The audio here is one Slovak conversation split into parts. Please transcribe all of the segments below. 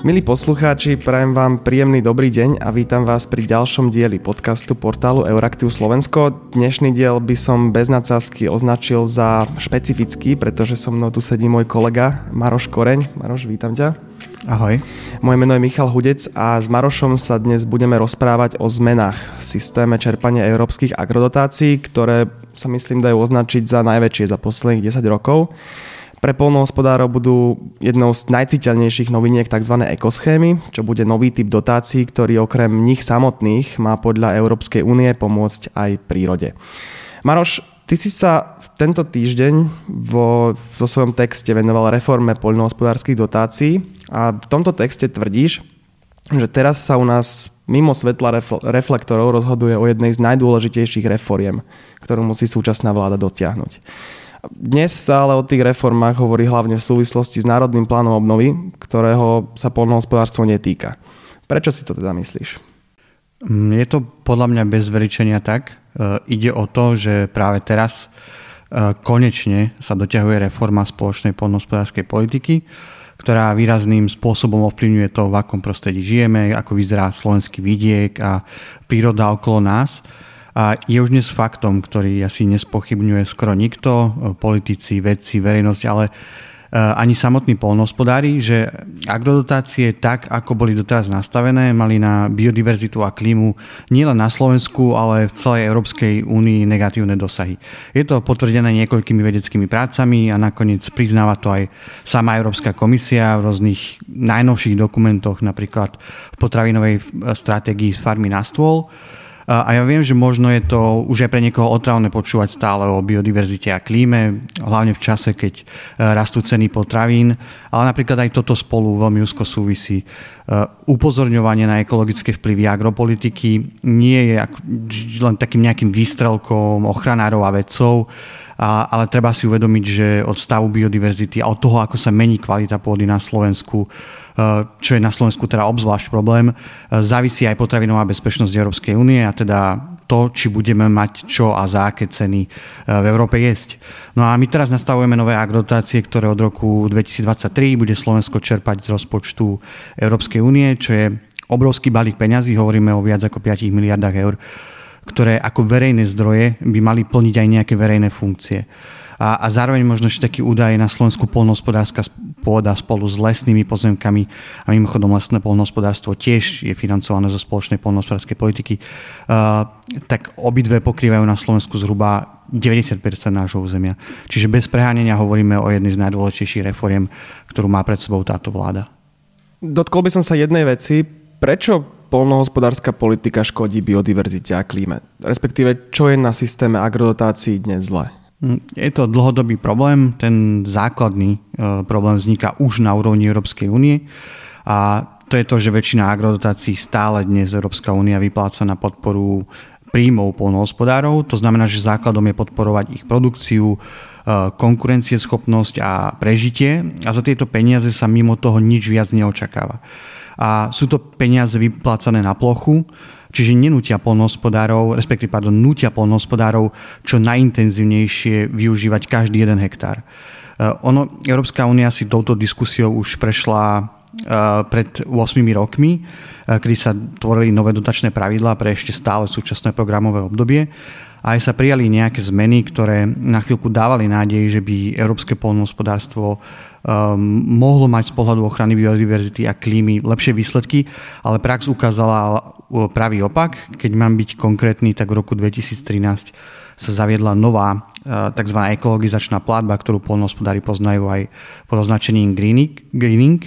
Milí poslucháči, prajem vám príjemný dobrý deň a vítam vás pri ďalšom dieli podcastu portálu Euraktiv Slovensko. Dnešný diel by som bez nadsázky označil za špecifický, pretože so mnou tu sedí môj kolega Maroš Koreň. Maroš, vítam ťa. Ahoj. Moje meno je Michal Hudec a s Marošom sa dnes budeme rozprávať o zmenách v systéme čerpania európskych agrodotácií, ktoré sa myslím dajú označiť za najväčšie za posledných 10 rokov. Pre polnohospodárov budú jednou z najciteľnejších noviniek tzv. ekoschémy, čo bude nový typ dotácií, ktorý okrem nich samotných má podľa Európskej únie pomôcť aj prírode. Maroš, ty si sa tento týždeň vo, vo svojom texte venoval reforme poľnohospodárskych dotácií a v tomto texte tvrdíš, že teraz sa u nás mimo svetla reflektorov rozhoduje o jednej z najdôležitejších reforiem, ktorú musí súčasná vláda dotiahnuť. Dnes sa ale o tých reformách hovorí hlavne v súvislosti s Národným plánom obnovy, ktorého sa poľnohospodárstvo netýka. Prečo si to teda myslíš? Mm, je to podľa mňa bez veričenia tak. E, ide o to, že práve teraz e, konečne sa doťahuje reforma spoločnej poľnohospodárskej politiky, ktorá výrazným spôsobom ovplyvňuje to, v akom prostredí žijeme, ako vyzerá slovenský vidiek a príroda okolo nás a je už dnes faktom, ktorý asi nespochybňuje skoro nikto, politici, vedci, verejnosť, ale e, ani samotní polnohospodári, že agrodotácie tak, ako boli doteraz nastavené, mali na biodiverzitu a klímu nielen na Slovensku, ale v celej Európskej únii negatívne dosahy. Je to potvrdené niekoľkými vedeckými prácami a nakoniec priznáva to aj sama Európska komisia v rôznych najnovších dokumentoch, napríklad v potravinovej stratégii z farmy na stôl, a ja viem, že možno je to už aj pre niekoho otrávne počúvať stále o biodiverzite a klíme, hlavne v čase, keď e, rastú ceny potravín, ale napríklad aj toto spolu veľmi úzko súvisí. E, upozorňovanie na ekologické vplyvy agropolitiky nie je len takým nejakým výstrelkom ochranárov a vedcov, ale treba si uvedomiť, že od stavu biodiverzity a od toho, ako sa mení kvalita pôdy na Slovensku, čo je na Slovensku teda obzvlášť problém, e, závisí aj potravinová bezpečnosť Európskej únie a teda to, či budeme mať čo a za aké ceny e, v Európe jesť. No a my teraz nastavujeme nové agrodotácie, ktoré od roku 2023 bude Slovensko čerpať z rozpočtu Európskej únie, čo je obrovský balík peňazí, hovoríme o viac ako 5 miliardách eur ktoré ako verejné zdroje by mali plniť aj nejaké verejné funkcie. A, a zároveň možno ešte taký údaj na Slovensku polnohospodárska pôda spolu s lesnými pozemkami a mimochodom lesné polnohospodárstvo tiež je financované zo spoločnej polnohospodárskej politiky, tak obidve pokrývajú na Slovensku zhruba 90% nášho územia. Čiže bez prehánenia hovoríme o jednej z najdôležitejších reforiem, ktorú má pred sebou táto vláda. Dotkol by som sa jednej veci. Prečo polnohospodárska politika škodí biodiverzite a klíme? Respektíve, čo je na systéme agrodotácií dnes zle? Hm, je to dlhodobý problém. Ten základný e, problém vzniká už na úrovni Európskej únie a to je to, že väčšina agrodotácií stále dnes Európska únia vypláca na podporu príjmov polnohospodárov. To znamená, že základom je podporovať ich produkciu, e, konkurencieschopnosť a prežitie a za tieto peniaze sa mimo toho nič viac neočakáva a sú to peniaze vyplácané na plochu, čiže nenútia polnohospodárov, respektíve pardon, nútia polnohospodárov čo najintenzívnejšie využívať každý jeden hektár. E, ono, Európska únia si touto diskusiou už prešla e, pred 8 rokmi, e, kedy sa tvorili nové dotačné pravidlá pre ešte stále súčasné programové obdobie a aj sa prijali nejaké zmeny, ktoré na chvíľku dávali nádej, že by európske polnohospodárstvo um, mohlo mať z pohľadu ochrany biodiverzity a klímy lepšie výsledky, ale prax ukázala uh, pravý opak. Keď mám byť konkrétny, tak v roku 2013 sa zaviedla nová uh, tzv. ekologizačná platba, ktorú polnohospodári poznajú aj pod označením greening, greening.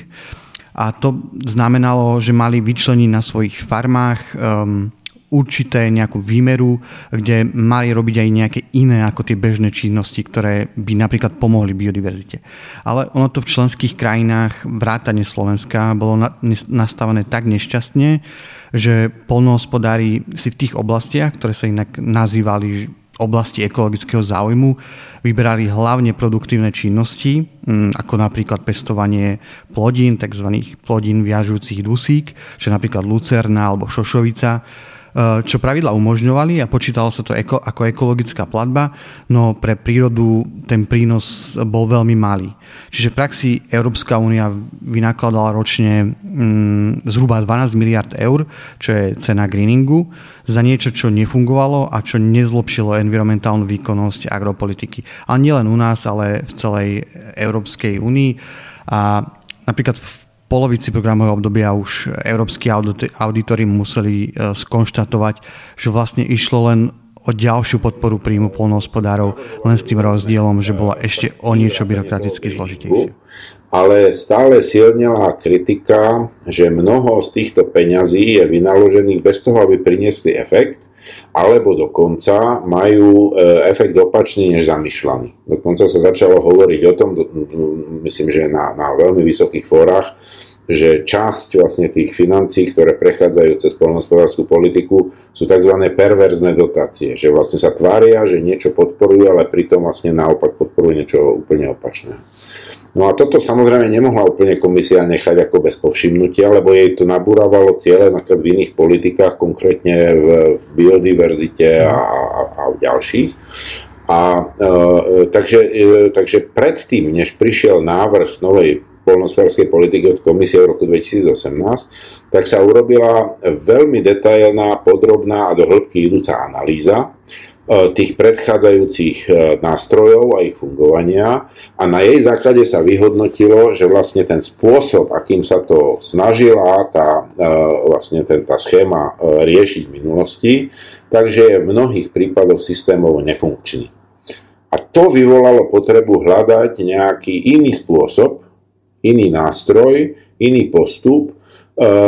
A to znamenalo, že mali vyčleniť na svojich farmách um, určité nejakú výmeru, kde mali robiť aj nejaké iné ako tie bežné činnosti, ktoré by napríklad pomohli biodiverzite. Ale ono to v členských krajinách vrátane Slovenska bolo nastavené tak nešťastne, že polnohospodári si v tých oblastiach, ktoré sa inak nazývali oblasti ekologického záujmu vyberali hlavne produktívne činnosti, mm, ako napríklad pestovanie plodín, tzv. plodín viažujúcich dusík, čo napríklad lucerna alebo šošovica, čo pravidla umožňovali a počítalo sa to eko, ako ekologická platba, no pre prírodu ten prínos bol veľmi malý. Čiže v praxi Európska únia vynakladala ročne mm, zhruba 12 miliard eur, čo je cena greeningu, za niečo, čo nefungovalo a čo nezlepšilo environmentálnu výkonnosť agropolitiky. A nielen u nás, ale v celej Európskej únii. A napríklad v polovici programového obdobia už európsky auditori museli e, skonštatovať, že vlastne išlo len o ďalšiu podporu príjmu polnohospodárov, len s tým rozdielom, že bola ešte o niečo byrokraticky zložitejšie. Ale stále silnila kritika, že mnoho z týchto peňazí je vynaložených bez toho, aby priniesli efekt, alebo dokonca majú e, efekt opačný než zamýšľaný. Dokonca sa začalo hovoriť o tom, myslím, že na, na veľmi vysokých fórach, že časť vlastne tých financí, ktoré prechádzajú cez poľnohospodárskú politiku, sú tzv. perverzné dotácie, že vlastne sa tvária, že niečo podporujú, ale pritom vlastne naopak podporujú niečo úplne opačné. No a toto samozrejme nemohla úplne komisia nechať ako bez povšimnutia, lebo jej to nabúravalo ciele napríklad v iných politikách, konkrétne v, v biodiverzite a, a, a v ďalších. A, e, takže, e, takže predtým, než prišiel návrh novej polnospodárskej politiky od komisie v roku 2018, tak sa urobila veľmi detailná, podrobná a do hĺbky idúca analýza e, tých predchádzajúcich e, nástrojov a ich fungovania a na jej základe sa vyhodnotilo, že vlastne ten spôsob, akým sa to snažila tá, e, vlastne ten, tá schéma riešiť v minulosti, takže je v mnohých prípadoch systémovo nefunkčný. A to vyvolalo potrebu hľadať nejaký iný spôsob, iný nástroj, iný postup, e,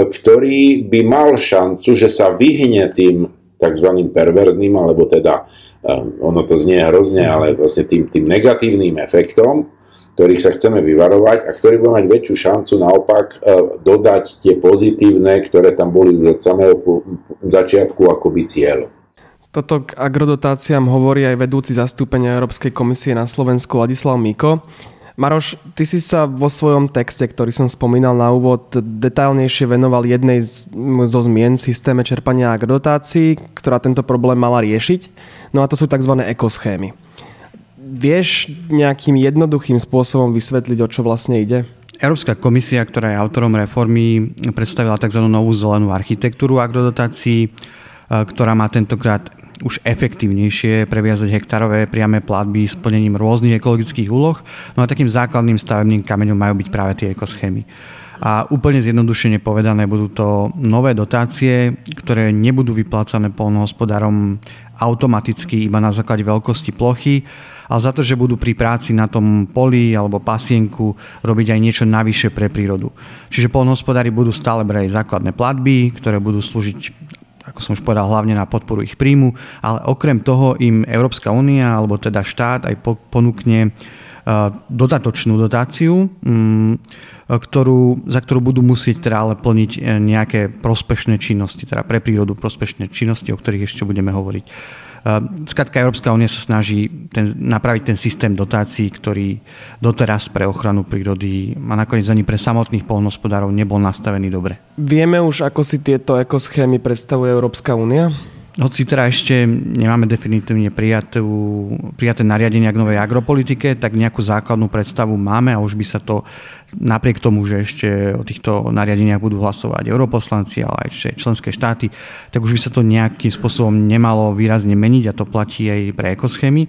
ktorý by mal šancu, že sa vyhne tým tzv. perverzným, alebo teda e, ono to znie hrozne, ale vlastne tým, tým negatívnym efektom, ktorých sa chceme vyvarovať a ktorý bude mať väčšiu šancu naopak e, dodať tie pozitívne, ktoré tam boli už od samého začiatku akoby cieľ. Toto k agrodotáciám hovorí aj vedúci zastúpenia Európskej komisie na Slovensku Ladislav Miko. Maroš, ty si sa vo svojom texte, ktorý som spomínal na úvod, detailnejšie venoval jednej z, zo zmien v systéme čerpania agrodotácií, ktorá tento problém mala riešiť. No a to sú tzv. ekoschémy. Vieš nejakým jednoduchým spôsobom vysvetliť, o čo vlastne ide? Európska komisia, ktorá je autorom reformy, predstavila tzv. novú zelenú architektúru agrodotácií, ktorá má tentokrát už efektívnejšie previazať hektárové priame platby s plnením rôznych ekologických úloh. No a takým základným stavebným kameňom majú byť práve tie ekoschémy. A úplne zjednodušene povedané budú to nové dotácie, ktoré nebudú vyplácané polnohospodárom automaticky iba na základe veľkosti plochy, ale za to, že budú pri práci na tom poli alebo pasienku robiť aj niečo navyše pre prírodu. Čiže polnohospodári budú stále brať základné platby, ktoré budú slúžiť ako som už povedal, hlavne na podporu ich príjmu, ale okrem toho im Európska únia alebo teda štát aj ponúkne e, dodatočnú dotáciu, mm, ktorú, za ktorú budú musieť teda ale plniť e, nejaké prospešné činnosti, teda pre prírodu prospešné činnosti, o ktorých ešte budeme hovoriť. Ehm, Skladka Európska únia sa snaží ten, napraviť ten systém dotácií, ktorý doteraz pre ochranu prírody a nakoniec ani pre samotných polnospodárov nebol nastavený dobre. Vieme už, ako si tieto ekoschémy predstavuje Európska únia? Hoci teda ešte nemáme definitívne prijaté nariadenia k novej agropolitike, tak nejakú základnú predstavu máme a už by sa to napriek tomu, že ešte o týchto nariadeniach budú hlasovať europoslanci, ale aj členské štáty, tak už by sa to nejakým spôsobom nemalo výrazne meniť a to platí aj pre ekoschémy.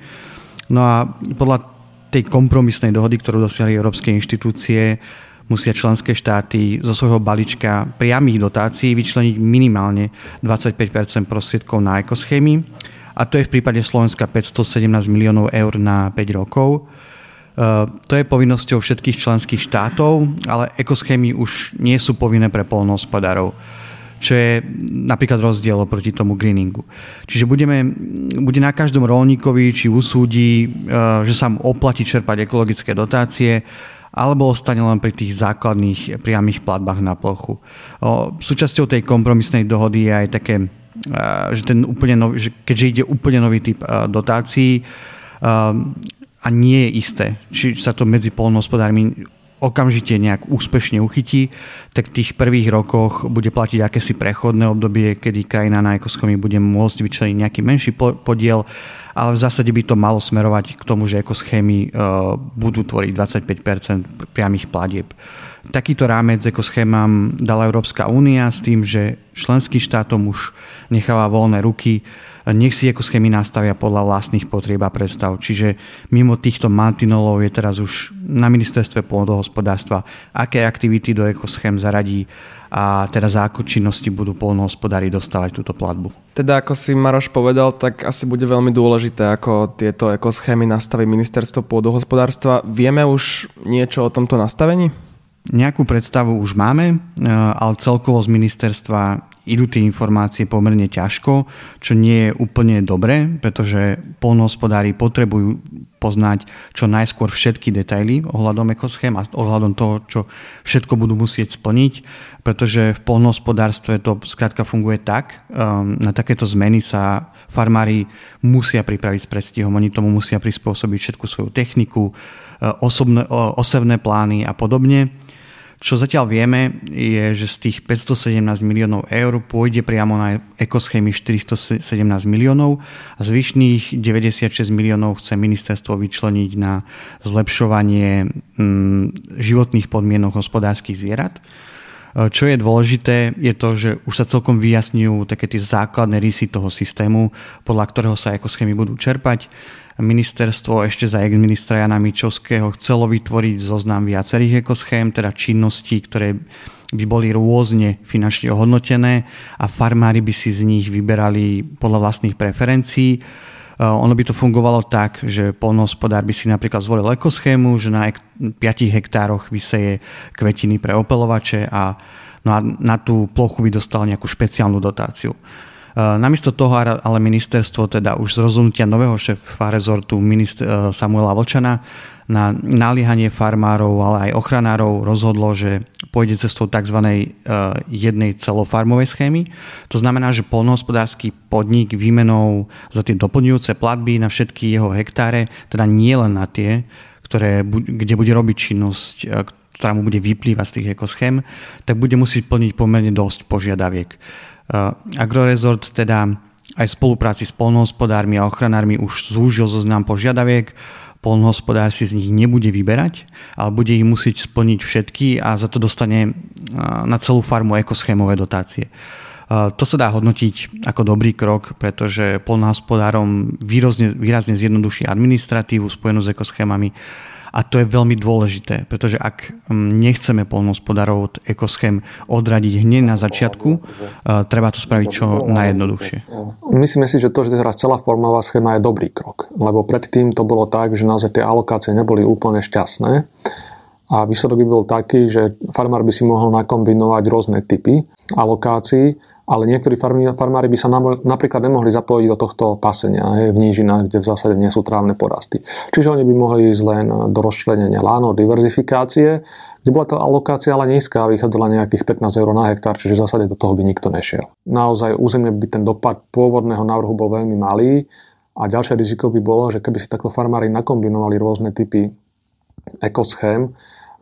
No a podľa tej kompromisnej dohody, ktorú dosiahli európske inštitúcie, musia členské štáty zo svojho balíčka priamých dotácií vyčleniť minimálne 25% prostriedkov na ekoschémy a to je v prípade Slovenska 517 miliónov eur na 5 rokov. E, to je povinnosťou všetkých členských štátov, ale ekoschémy už nie sú povinné pre polnohospodárov čo je napríklad rozdiel oproti tomu greeningu. Čiže budeme, bude na každom rolníkovi, či usúdi, e, že sa mu oplatí čerpať ekologické dotácie, alebo ostane len pri tých základných priamých platbách na plochu. O, súčasťou tej kompromisnej dohody je aj také, že, ten úplne nový, že keďže ide úplne nový typ dotácií a nie je isté, či sa to medzi polnohospodármi okamžite nejak úspešne uchytí, tak v tých prvých rokoch bude platiť akési prechodné obdobie, kedy krajina na ekoschémy bude môcť vyčleniť nejaký menší podiel, ale v zásade by to malo smerovať k tomu, že ekoschémy uh, budú tvoriť 25% priamých platieb. Takýto rámec ekoschémam dala Európska únia s tým, že členským štátom už necháva voľné ruky nech si ekoschémy nastavia podľa vlastných potrieb a predstav. Čiže mimo týchto mantinolov je teraz už na ministerstve pôdohospodárstva, aké aktivity do ekoschém zaradí a teda za ako činnosti budú polnohospodári dostávať túto platbu. Teda ako si Maroš povedal, tak asi bude veľmi dôležité, ako tieto ekoschémy nastaví ministerstvo pôdohospodárstva. Vieme už niečo o tomto nastavení? Nejakú predstavu už máme, e, ale celkovo z ministerstva idú tie informácie pomerne ťažko, čo nie je úplne dobré, pretože polnohospodári potrebujú poznať čo najskôr všetky detaily ohľadom ekoschém a ohľadom toho, čo všetko budú musieť splniť, pretože v polnohospodárstve to skrátka funguje tak, um, na takéto zmeny sa farmári musia pripraviť s predstihom, oni tomu musia prispôsobiť všetku svoju techniku, uh, osobné, osevné plány a podobne čo zatiaľ vieme, je, že z tých 517 miliónov eur pôjde priamo na ekoschémy 417 miliónov a zvyšných 96 miliónov chce ministerstvo vyčleniť na zlepšovanie mm, životných podmienok hospodárskych zvierat. Čo je dôležité, je to, že už sa celkom vyjasňujú také tie základné rysy toho systému, podľa ktorého sa ekoschémy budú čerpať ministerstvo ešte za ex-ministra Jana Mičovského chcelo vytvoriť zoznam viacerých ekoschém, teda činností, ktoré by boli rôzne finančne ohodnotené a farmári by si z nich vyberali podľa vlastných preferencií. Ono by to fungovalo tak, že polnohospodár by si napríklad zvolil ekoschému, že na 5 hektároch vyseje kvetiny pre opelovače a no na tú plochu by dostal nejakú špeciálnu dotáciu. Eh, namiesto toho ale ministerstvo teda už z rozhodnutia nového šéfa rezortu minister, Samuela Vlčana na naliehanie farmárov, ale aj ochranárov rozhodlo, že pôjde cestou tzv. Eh, jednej celofarmovej schémy. To znamená, že polnohospodársky podnik výmenou za tie doplňujúce platby na všetky jeho hektáre, teda nie len na tie, ktoré, kde bude robiť činnosť, ktorá mu bude vyplývať z tých ekoschém, tak bude musieť plniť pomerne dosť požiadaviek. Eh, Agrorezort teda aj v spolupráci s polnohospodármi a ochranármi už zúžil zoznam požiadaviek. Polnohospodár si z nich nebude vyberať, ale bude ich musieť splniť všetky a za to dostane eh, na celú farmu ekoschémové dotácie. Eh, to sa dá hodnotiť ako dobrý krok, pretože polnohospodárom výrazne, výrazne zjednoduší administratívu spojenú s ekoschémami a to je veľmi dôležité, pretože ak mm, nechceme polnospodárov od ekoschém odradiť hneď na začiatku, e, treba to spraviť čo najjednoduchšie. Myslíme si, že to, že teraz celá formová schéma je dobrý krok, lebo predtým to bolo tak, že naozaj tie alokácie neboli úplne šťastné a výsledok by bol taký, že farmár by si mohol nakombinovať rôzne typy alokácií ale niektorí farmári by sa napríklad nemohli zapojiť do tohto pasenia v nížinách, kde v zásade nie sú trávne porasty. Čiže oni by mohli ísť len do rozčlenenia lánov, diverzifikácie, kde bola tá alokácia ale nízka vychádzala nejakých 15 eur na hektár, čiže v zásade do toho by nikto nešiel. Naozaj územne by ten dopad pôvodného návrhu bol veľmi malý a ďalšie riziko by bolo, že keby si takto farmári nakombinovali rôzne typy ekoschém,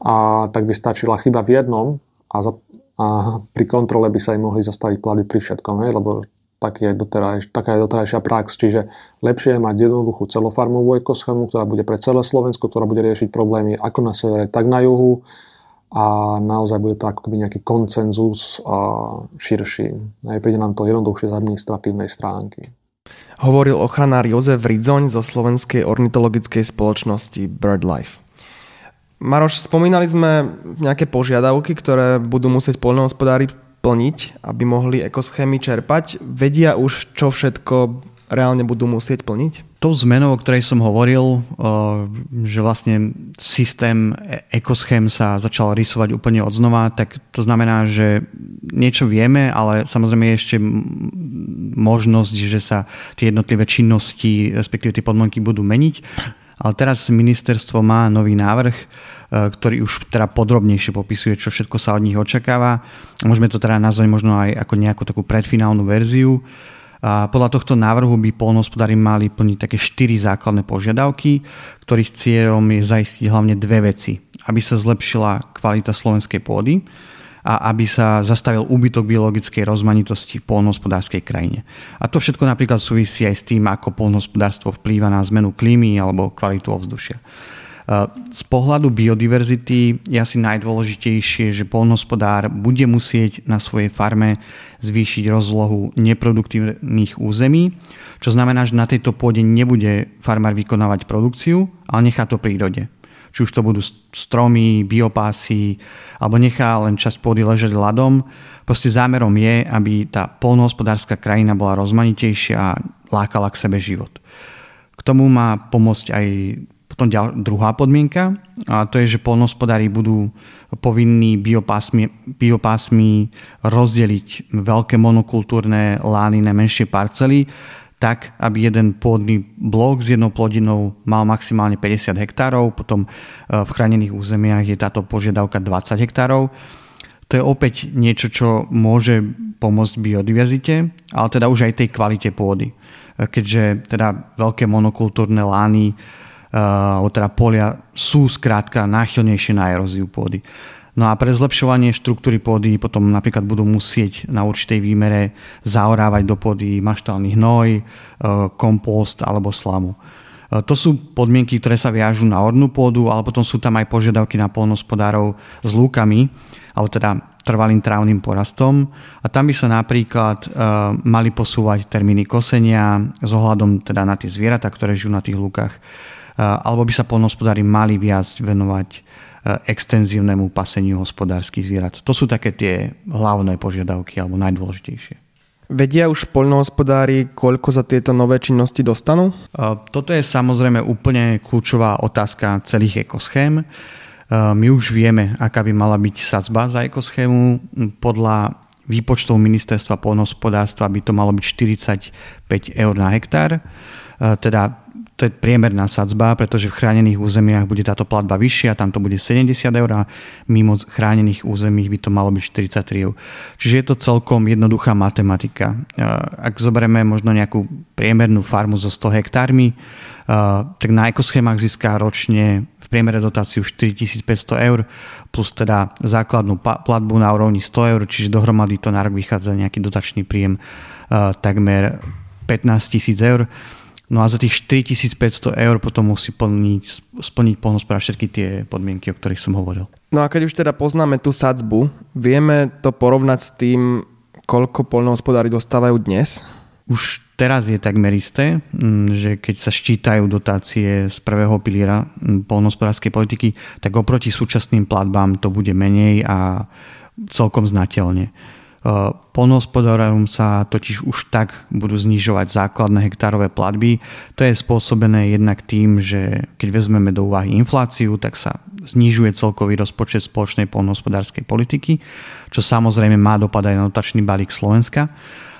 a tak by stačila chyba v jednom a za a pri kontrole by sa im mohli zastaviť platby pri všetkom, hej, lebo tak je doteraj, taká je doterajšia prax. Čiže lepšie je mať jednoduchú celofarmovú ekoschému, ktorá bude pre celé Slovensko, ktorá bude riešiť problémy ako na severe, tak na juhu a naozaj bude to akoby nejaký koncenzus širší. Aj príde nám to jednoduchšie z administratívnej stránky. Hovoril ochranár Jozef Ridzoň zo Slovenskej ornitologickej spoločnosti BirdLife. Maroš, spomínali sme nejaké požiadavky, ktoré budú musieť poľnohospodári plniť, aby mohli ekoschémy čerpať. Vedia už, čo všetko reálne budú musieť plniť? Tou zmenou, o ktorej som hovoril, že vlastne systém e- ekoschém sa začal rysovať úplne od znova, tak to znamená, že niečo vieme, ale samozrejme je ešte možnosť, že sa tie jednotlivé činnosti, respektíve tie podmienky budú meniť. Ale teraz ministerstvo má nový návrh, ktorý už teda podrobnejšie popisuje, čo všetko sa od nich očakáva. Môžeme to teda nazvať možno aj ako nejakú takú predfinálnu verziu. A podľa tohto návrhu by polnohospodári mali plniť také štyri základné požiadavky, ktorých cieľom je zaistiť hlavne dve veci. Aby sa zlepšila kvalita slovenskej pôdy, a aby sa zastavil úbytok biologickej rozmanitosti v polnohospodárskej krajine. A to všetko napríklad súvisí aj s tým, ako polnohospodárstvo vplýva na zmenu klímy alebo kvalitu ovzdušia. Z pohľadu biodiverzity je asi najdôležitejšie, že polnohospodár bude musieť na svojej farme zvýšiť rozlohu neproduktívnych území, čo znamená, že na tejto pôde nebude farmár vykonávať produkciu, ale nechá to prírode či už to budú stromy, biopásy, alebo nechá len časť pôdy ležať ľadom. Proste zámerom je, aby tá polnohospodárska krajina bola rozmanitejšia a lákala k sebe život. K tomu má pomôcť aj potom druhá podmienka, a to je, že polnohospodári budú povinní biopásmi, biopásmi rozdeliť veľké monokultúrne lány na menšie parcely tak, aby jeden pôdny blok s jednou plodinou mal maximálne 50 hektárov, potom e, v chránených územiach je táto požiadavka 20 hektárov. To je opäť niečo, čo môže pomôcť biodiverzite, ale teda už aj tej kvalite pôdy. E, keďže teda veľké monokultúrne lány e, alebo teda polia sú skrátka náchylnejšie na eróziu pôdy. No a pre zlepšovanie štruktúry pôdy potom napríklad budú musieť na určitej výmere zaorávať do pôdy maštálny hnoj, e, kompost alebo slamu. E, to sú podmienky, ktoré sa viažú na ornú pôdu, ale potom sú tam aj požiadavky na polnospodárov s lúkami, alebo teda trvalým trávnym porastom. A tam by sa napríklad e, mali posúvať termíny kosenia s ohľadom teda na tie zvieratá, ktoré žijú na tých lúkach. Alebo by sa polnospodári mali viac venovať extenzívnemu paseniu hospodárskych zvierat. To sú také tie hlavné požiadavky alebo najdôležitejšie. Vedia už poľnohospodári, koľko za tieto nové činnosti dostanú? Toto je samozrejme úplne kľúčová otázka celých ekoschém. My už vieme, aká by mala byť sadzba za ekoschému. Podľa výpočtov ministerstva poľnohospodárstva by to malo byť 45 eur na hektár. Teda to je priemerná sadzba, pretože v chránených územiach bude táto platba vyššia, tam to bude 70 eur a mimo chránených území by to malo byť 43 eur. Čiže je to celkom jednoduchá matematika. Ak zoberieme možno nejakú priemernú farmu so 100 hektármi, tak na ekoschémach získa ročne v priemere dotáciu 4500 eur plus teda základnú platbu na úrovni 100 eur, čiže dohromady to na rok vychádza nejaký dotačný príjem takmer 15 tisíc eur. No a za tých 4500 eur potom musí plniť, splniť polnospodár všetky tie podmienky, o ktorých som hovoril. No a keď už teda poznáme tú sadzbu, vieme to porovnať s tým, koľko polnohospodári dostávajú dnes? Už teraz je takmer isté, mm, že keď sa ščítajú dotácie z prvého piliera mm, polnohospodárskej politiky, tak oproti súčasným platbám to bude menej a celkom znateľne. Polnohospodárom sa totiž už tak budú znižovať základné hektárové platby. To je spôsobené jednak tým, že keď vezmeme do úvahy infláciu, tak sa znižuje celkový rozpočet spoločnej polnohospodárskej politiky, čo samozrejme má dopad aj na dotačný balík Slovenska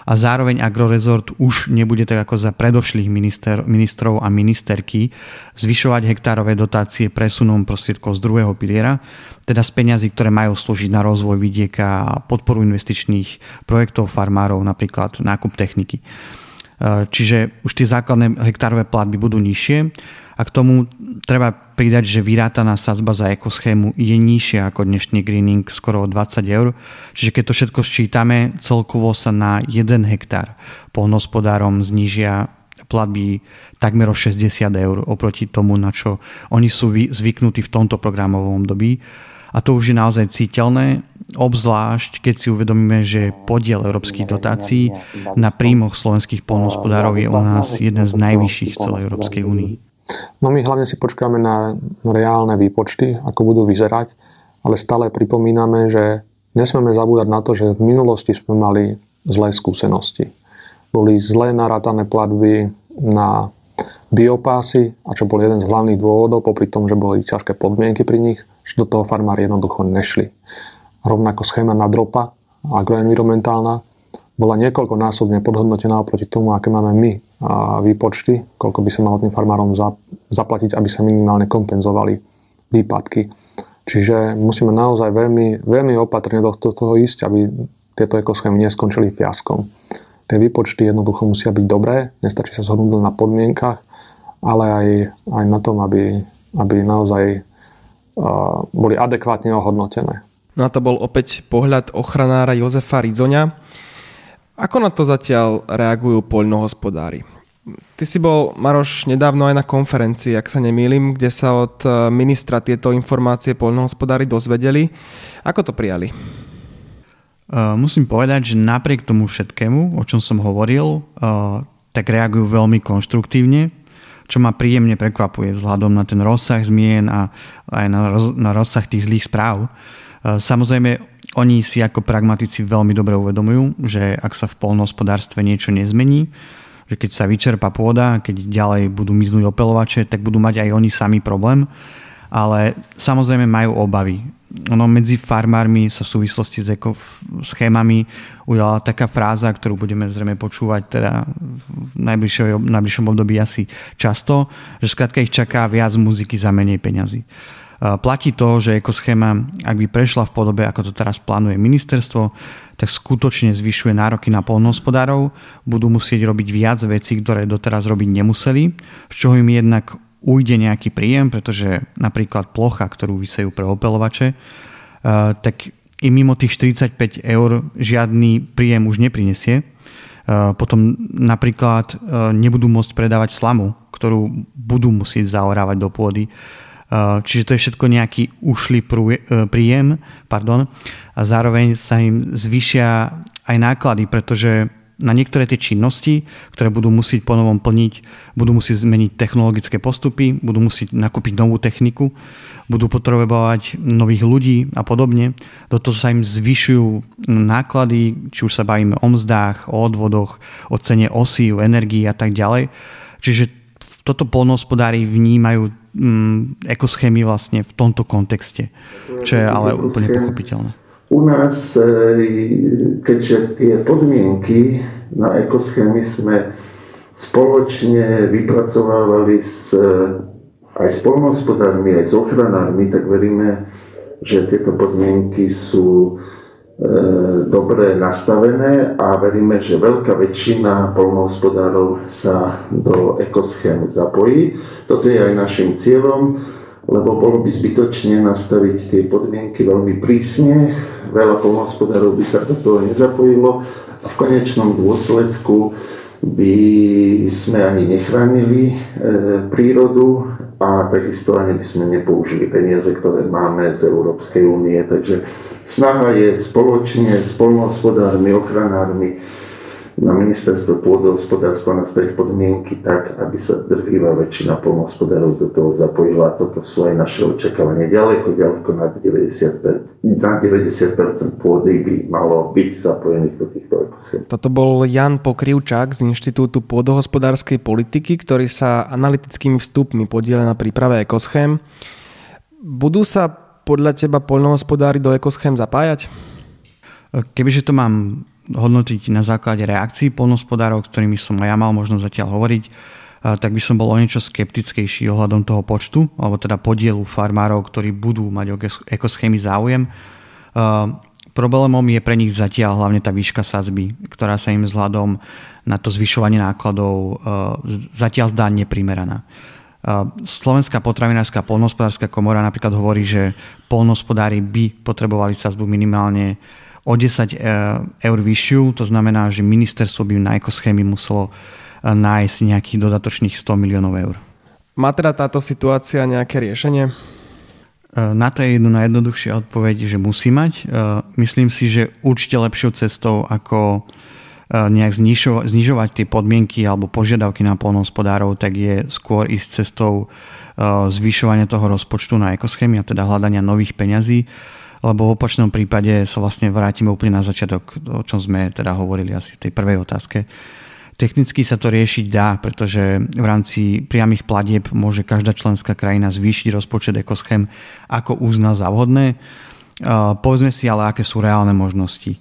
a zároveň Agrorezort už nebude tak ako za predošlých minister, ministrov a ministerky zvyšovať hektárové dotácie presunom prostriedkov z druhého piliera, teda z peňazí, ktoré majú slúžiť na rozvoj vidieka a podporu investičných projektov farmárov, napríklad nákup techniky. E, čiže už tie základné hektárové platby budú nižšie a k tomu treba pridať, že vyrátaná sadzba za ekoschému je nižšia ako dnešný greening skoro o 20 eur. Čiže keď to všetko sčítame, celkovo sa na 1 hektár polnospodárom znižia platby takmer o 60 eur oproti tomu, na čo oni sú zvyknutí v tomto programovom období. A to už je naozaj citeľné, obzvlášť keď si uvedomíme, že podiel európskych dotácií na príjmoch slovenských polnospodárov je u nás jeden z najvyšších v celej Európskej únii. No my hlavne si počkáme na reálne výpočty, ako budú vyzerať, ale stále pripomíname, že nesmieme zabúdať na to, že v minulosti sme mali zlé skúsenosti. Boli zlé narátané platby na biopásy, a čo bol jeden z hlavných dôvodov, popri tom, že boli ťažké podmienky pri nich, že do toho farmári jednoducho nešli. Rovnako schéma na dropa, agroenvironmentálna, bola niekoľkonásobne podhodnotená oproti tomu, aké máme my výpočty, koľko by sa malo tým farmárom zaplatiť, aby sa minimálne kompenzovali výpadky. Čiže musíme naozaj veľmi, veľmi opatrne do toho ísť, aby tieto ekoschémy neskončili fiaskom. Tie výpočty jednoducho musia byť dobré, nestačí sa zhodnúť na podmienkach, ale aj, aj na tom, aby, aby naozaj boli adekvátne ohodnotené. No a to bol opäť pohľad ochranára Jozefa Rizoňa. Ako na to zatiaľ reagujú poľnohospodári? Ty si bol, Maroš, nedávno aj na konferencii, ak sa nemýlim, kde sa od e, ministra tieto informácie poľnohospodári dozvedeli. Ako to prijali? Uh, musím povedať, že napriek tomu všetkému, o čom som hovoril, uh, tak reagujú veľmi konštruktívne, čo ma príjemne prekvapuje vzhľadom na ten rozsah zmien a aj na, roz, na rozsah tých zlých správ. Samozrejme, oni si ako pragmatici veľmi dobre uvedomujú, že ak sa v polnohospodárstve niečo nezmení, že keď sa vyčerpa pôda, keď ďalej budú miznúť opelovače, tak budú mať aj oni sami problém. Ale samozrejme majú obavy. Ono medzi farmármi sa v súvislosti s schémami ujala taká fráza, ktorú budeme zrejme počúvať teda v najbližšom období asi často, že skrátka ich čaká viac muziky za menej peňazí. Platí to, že ekoschéma, ak by prešla v podobe, ako to teraz plánuje ministerstvo, tak skutočne zvyšuje nároky na polnohospodárov, budú musieť robiť viac vecí, ktoré doteraz robiť nemuseli, z čoho im jednak ujde nejaký príjem, pretože napríklad plocha, ktorú vysejú pre opelovače, tak i mimo tých 45 eur žiadny príjem už neprinesie. Potom napríklad nebudú môcť predávať slamu, ktorú budú musieť zaorávať do pôdy čiže to je všetko nejaký ušlý eh, príjem pardon, a zároveň sa im zvyšia aj náklady, pretože na niektoré tie činnosti, ktoré budú musieť ponovom plniť, budú musieť zmeniť technologické postupy, budú musieť nakúpiť novú techniku, budú potrebovať nových ľudí a podobne. Do toho sa im zvyšujú náklady, či už sa bavíme o mzdách, o odvodoch, o cene osí, o energii a tak ďalej. Čiže toto polnohospodári vnímajú mm, ekoschémy vlastne v tomto kontexte, čo je ale úplne pochopiteľné. U nás, e, keďže tie podmienky na ekoschémy sme spoločne vypracovávali s, e, aj s polnohospodármi, aj s ochranármi, tak veríme, že tieto podmienky sú dobre nastavené a veríme, že veľká väčšina polnohospodárov sa do ekoschém zapojí. Toto je aj našim cieľom, lebo bolo by zbytočne nastaviť tie podmienky veľmi prísne. Veľa polnohospodárov by sa do toho nezapojilo a v konečnom dôsledku by sme ani nechránili e, prírodu a takisto ani by sme nepoužili peniaze, ktoré máme z Európskej únie. Takže snaha je spoločne s polnohospodármi, ochranármi na ministerstvo pôdohospodárstva nastaviť podmienky tak, aby sa drvivá väčšina polnohospodárov do toho zapojila. Toto sú aj naše očakávania. Ďaleko, ďaleko nad 90%, nad 90% pôdy by malo byť zapojených do týchto ekoschém. Toto bol Jan Pokrivčák z Inštitútu pôdohospodárskej politiky, ktorý sa analytickými vstupmi podiela na príprave ekoschém. Budú sa podľa teba poľnohospodári do ekoschém zapájať? Kebyže to mám hodnotiť na základe reakcií polnospodárov, ktorými som aj ja mal možnosť zatiaľ hovoriť, tak by som bol o niečo skeptickejší ohľadom toho počtu, alebo teda podielu farmárov, ktorí budú mať o ekoschémy záujem. Problémom je pre nich zatiaľ hlavne tá výška sadzby, ktorá sa im vzhľadom na to zvyšovanie nákladov zatiaľ zdá neprimeraná. Slovenská potravinárska polnohospodárska komora napríklad hovorí, že polnohospodári by potrebovali sadzbu minimálne o 10 e, eur vyššiu, to znamená, že ministerstvo by na ekoschémy muselo e, nájsť nejakých dodatočných 100 miliónov eur. Má teda táto situácia nejaké riešenie? E, na to je jedno najjednoduchšia odpoveď, že musí mať. Myslím si, že určite lepšou cestou ako nejak znižovať tie podmienky alebo požiadavky na polnohospodárov, tak je skôr ísť cestou zvyšovania toho rozpočtu na ekoschémy a teda hľadania nových peňazí lebo v opačnom prípade sa vlastne vrátime úplne na začiatok, o čom sme teda hovorili asi v tej prvej otázke. Technicky sa to riešiť dá, pretože v rámci priamých platieb môže každá členská krajina zvýšiť rozpočet ekoschém, ako uzná za vhodné. Povedzme si ale, aké sú reálne možnosti.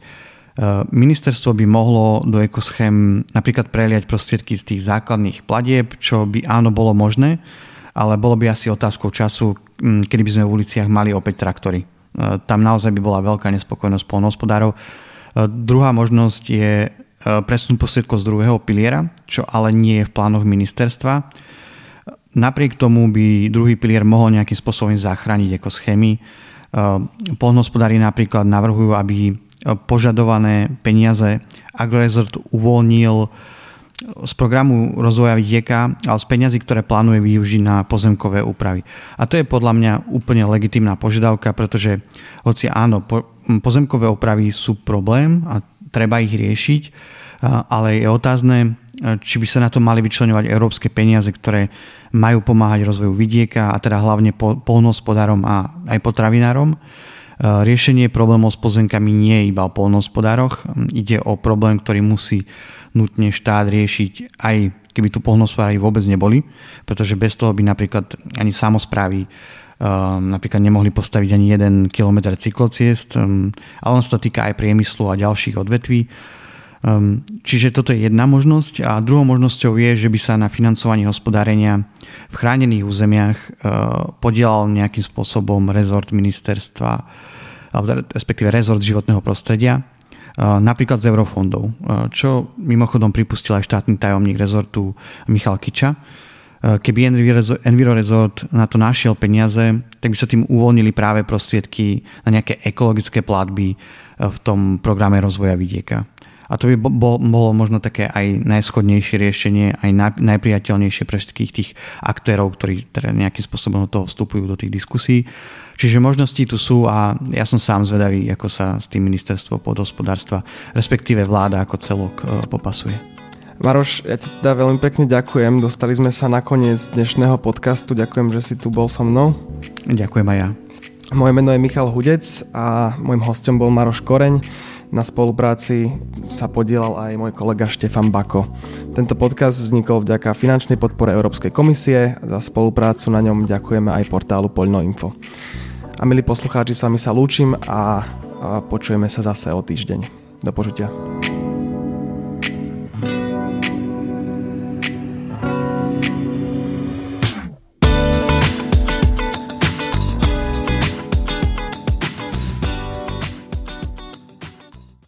Ministerstvo by mohlo do ekoschém napríklad preliať prostriedky z tých základných platieb, čo by áno bolo možné, ale bolo by asi otázkou času, kedy by sme v uliciach mali opäť traktory. Tam naozaj by bola veľká nespokojnosť polnohospodárov. Druhá možnosť je presun prostriedkov z druhého piliera, čo ale nie je v plánoch ministerstva. Napriek tomu by druhý pilier mohol nejakým spôsobom zachrániť ekoschémy. Polnohospodári napríklad navrhujú, aby požadované peniaze Agrorezort uvoľnil z programu rozvoja vidieka, ale z peniazy, ktoré plánuje využiť na pozemkové úpravy. A to je podľa mňa úplne legitimná požiadavka, pretože hoci áno, po, pozemkové úpravy sú problém a treba ich riešiť, ale je otázne, či by sa na to mali vyčlenovať európske peniaze, ktoré majú pomáhať rozvoju vidieka a teda hlavne polnohospodárom a aj potravinárom. Riešenie problémov s pozemkami nie je iba o polnohospodároch, ide o problém, ktorý musí nutne štát riešiť aj keby tu polnohospodári vôbec neboli, pretože bez toho by napríklad ani samozprávy um, napríklad nemohli postaviť ani jeden kilometr cyklociest, um, ale on sa to týka aj priemyslu a ďalších odvetví. Um, čiže toto je jedna možnosť a druhou možnosťou je, že by sa na financovaní hospodárenia v chránených územiach uh, podielal nejakým spôsobom rezort ministerstva alebo respektíve rezort životného prostredia napríklad z eurofondov, čo mimochodom pripustil aj štátny tajomník rezortu Michal Kiča. Keby Enviro Resort na to našiel peniaze, tak by sa tým uvoľnili práve prostriedky na nejaké ekologické platby v tom programe rozvoja vidieka. A to by bolo možno také aj najschodnejšie riešenie, aj najpriateľnejšie pre všetkých tých aktérov, ktorí teda nejakým spôsobom do toho vstupujú do tých diskusí. Čiže možnosti tu sú a ja som sám zvedavý, ako sa s tým ministerstvo podhospodárstva, respektíve vláda ako celok e, popasuje. Maroš, ja ti teda veľmi pekne ďakujem. Dostali sme sa na koniec dnešného podcastu. Ďakujem, že si tu bol so mnou. Ďakujem aj ja. Moje meno je Michal Hudec a môjim hostom bol Maroš Koreň. Na spolupráci sa podielal aj môj kolega Štefan Bako. Tento podcast vznikol vďaka finančnej podpore Európskej komisie. Za spoluprácu na ňom ďakujeme aj portálu Poľnoinfo. A milí poslucháči, s vami sa lúčim a počujeme sa zase o týždeň. Do počutia.